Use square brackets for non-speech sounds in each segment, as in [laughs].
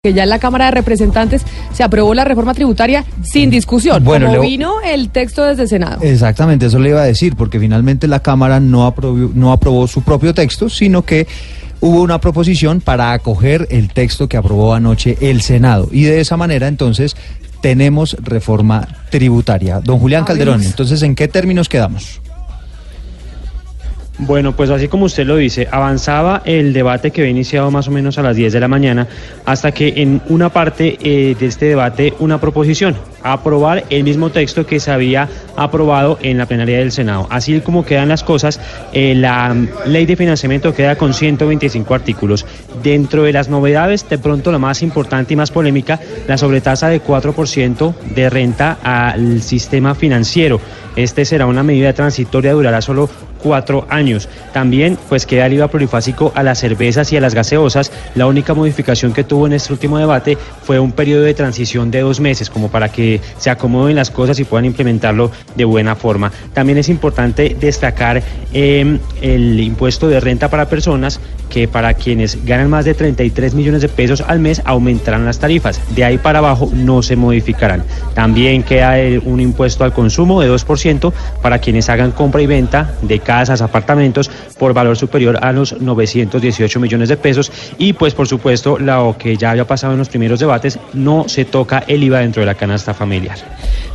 Que ya en la Cámara de Representantes se aprobó la reforma tributaria sin discusión, Bueno, como Leo- vino el texto desde el Senado. Exactamente, eso le iba a decir, porque finalmente la Cámara no aprobó, no aprobó su propio texto, sino que hubo una proposición para acoger el texto que aprobó anoche el Senado. Y de esa manera, entonces, tenemos reforma tributaria. Don Julián Calderón, entonces, ¿en qué términos quedamos? Bueno, pues así como usted lo dice, avanzaba el debate que había iniciado más o menos a las 10 de la mañana, hasta que en una parte eh, de este debate una proposición, aprobar el mismo texto que se había aprobado en la plenaria del Senado. Así como quedan las cosas, eh, la ley de financiamiento queda con 125 artículos. Dentro de las novedades, de pronto la más importante y más polémica, la sobretasa de 4% de renta al sistema financiero. Este será una medida transitoria, durará solo cuatro años. También pues queda el IVA plurifásico a las cervezas y a las gaseosas. La única modificación que tuvo en este último debate fue un periodo de transición de dos meses, como para que se acomoden las cosas y puedan implementarlo de buena forma. También es importante destacar eh, el impuesto de renta para personas que para quienes ganan más de 33 millones de pesos al mes aumentarán las tarifas. De ahí para abajo no se modificarán. También queda un impuesto al consumo de 2% para quienes hagan compra y venta de casas, apartamentos por valor superior a los 918 millones de pesos. Y pues por supuesto lo que ya había pasado en los primeros debates, no se toca el IVA dentro de la canasta familiar.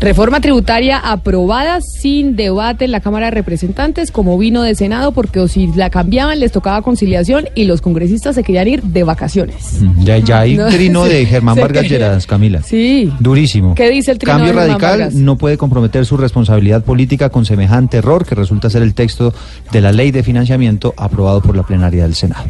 Reforma tributaria aprobada sin debate en la Cámara de Representantes, como vino de Senado, porque o si la cambiaban les tocaba conciliación y los congresistas se querían ir de vacaciones. Ya, ya hay [laughs] No, trino de Germán Vargas quería- Lleras, Camila. Sí. Durísimo. ¿Qué dice el trino Cambio de radical Vargas? no puede comprometer su responsabilidad política con semejante error que resulta ser el texto de la ley de financiamiento aprobado por la plenaria del Senado.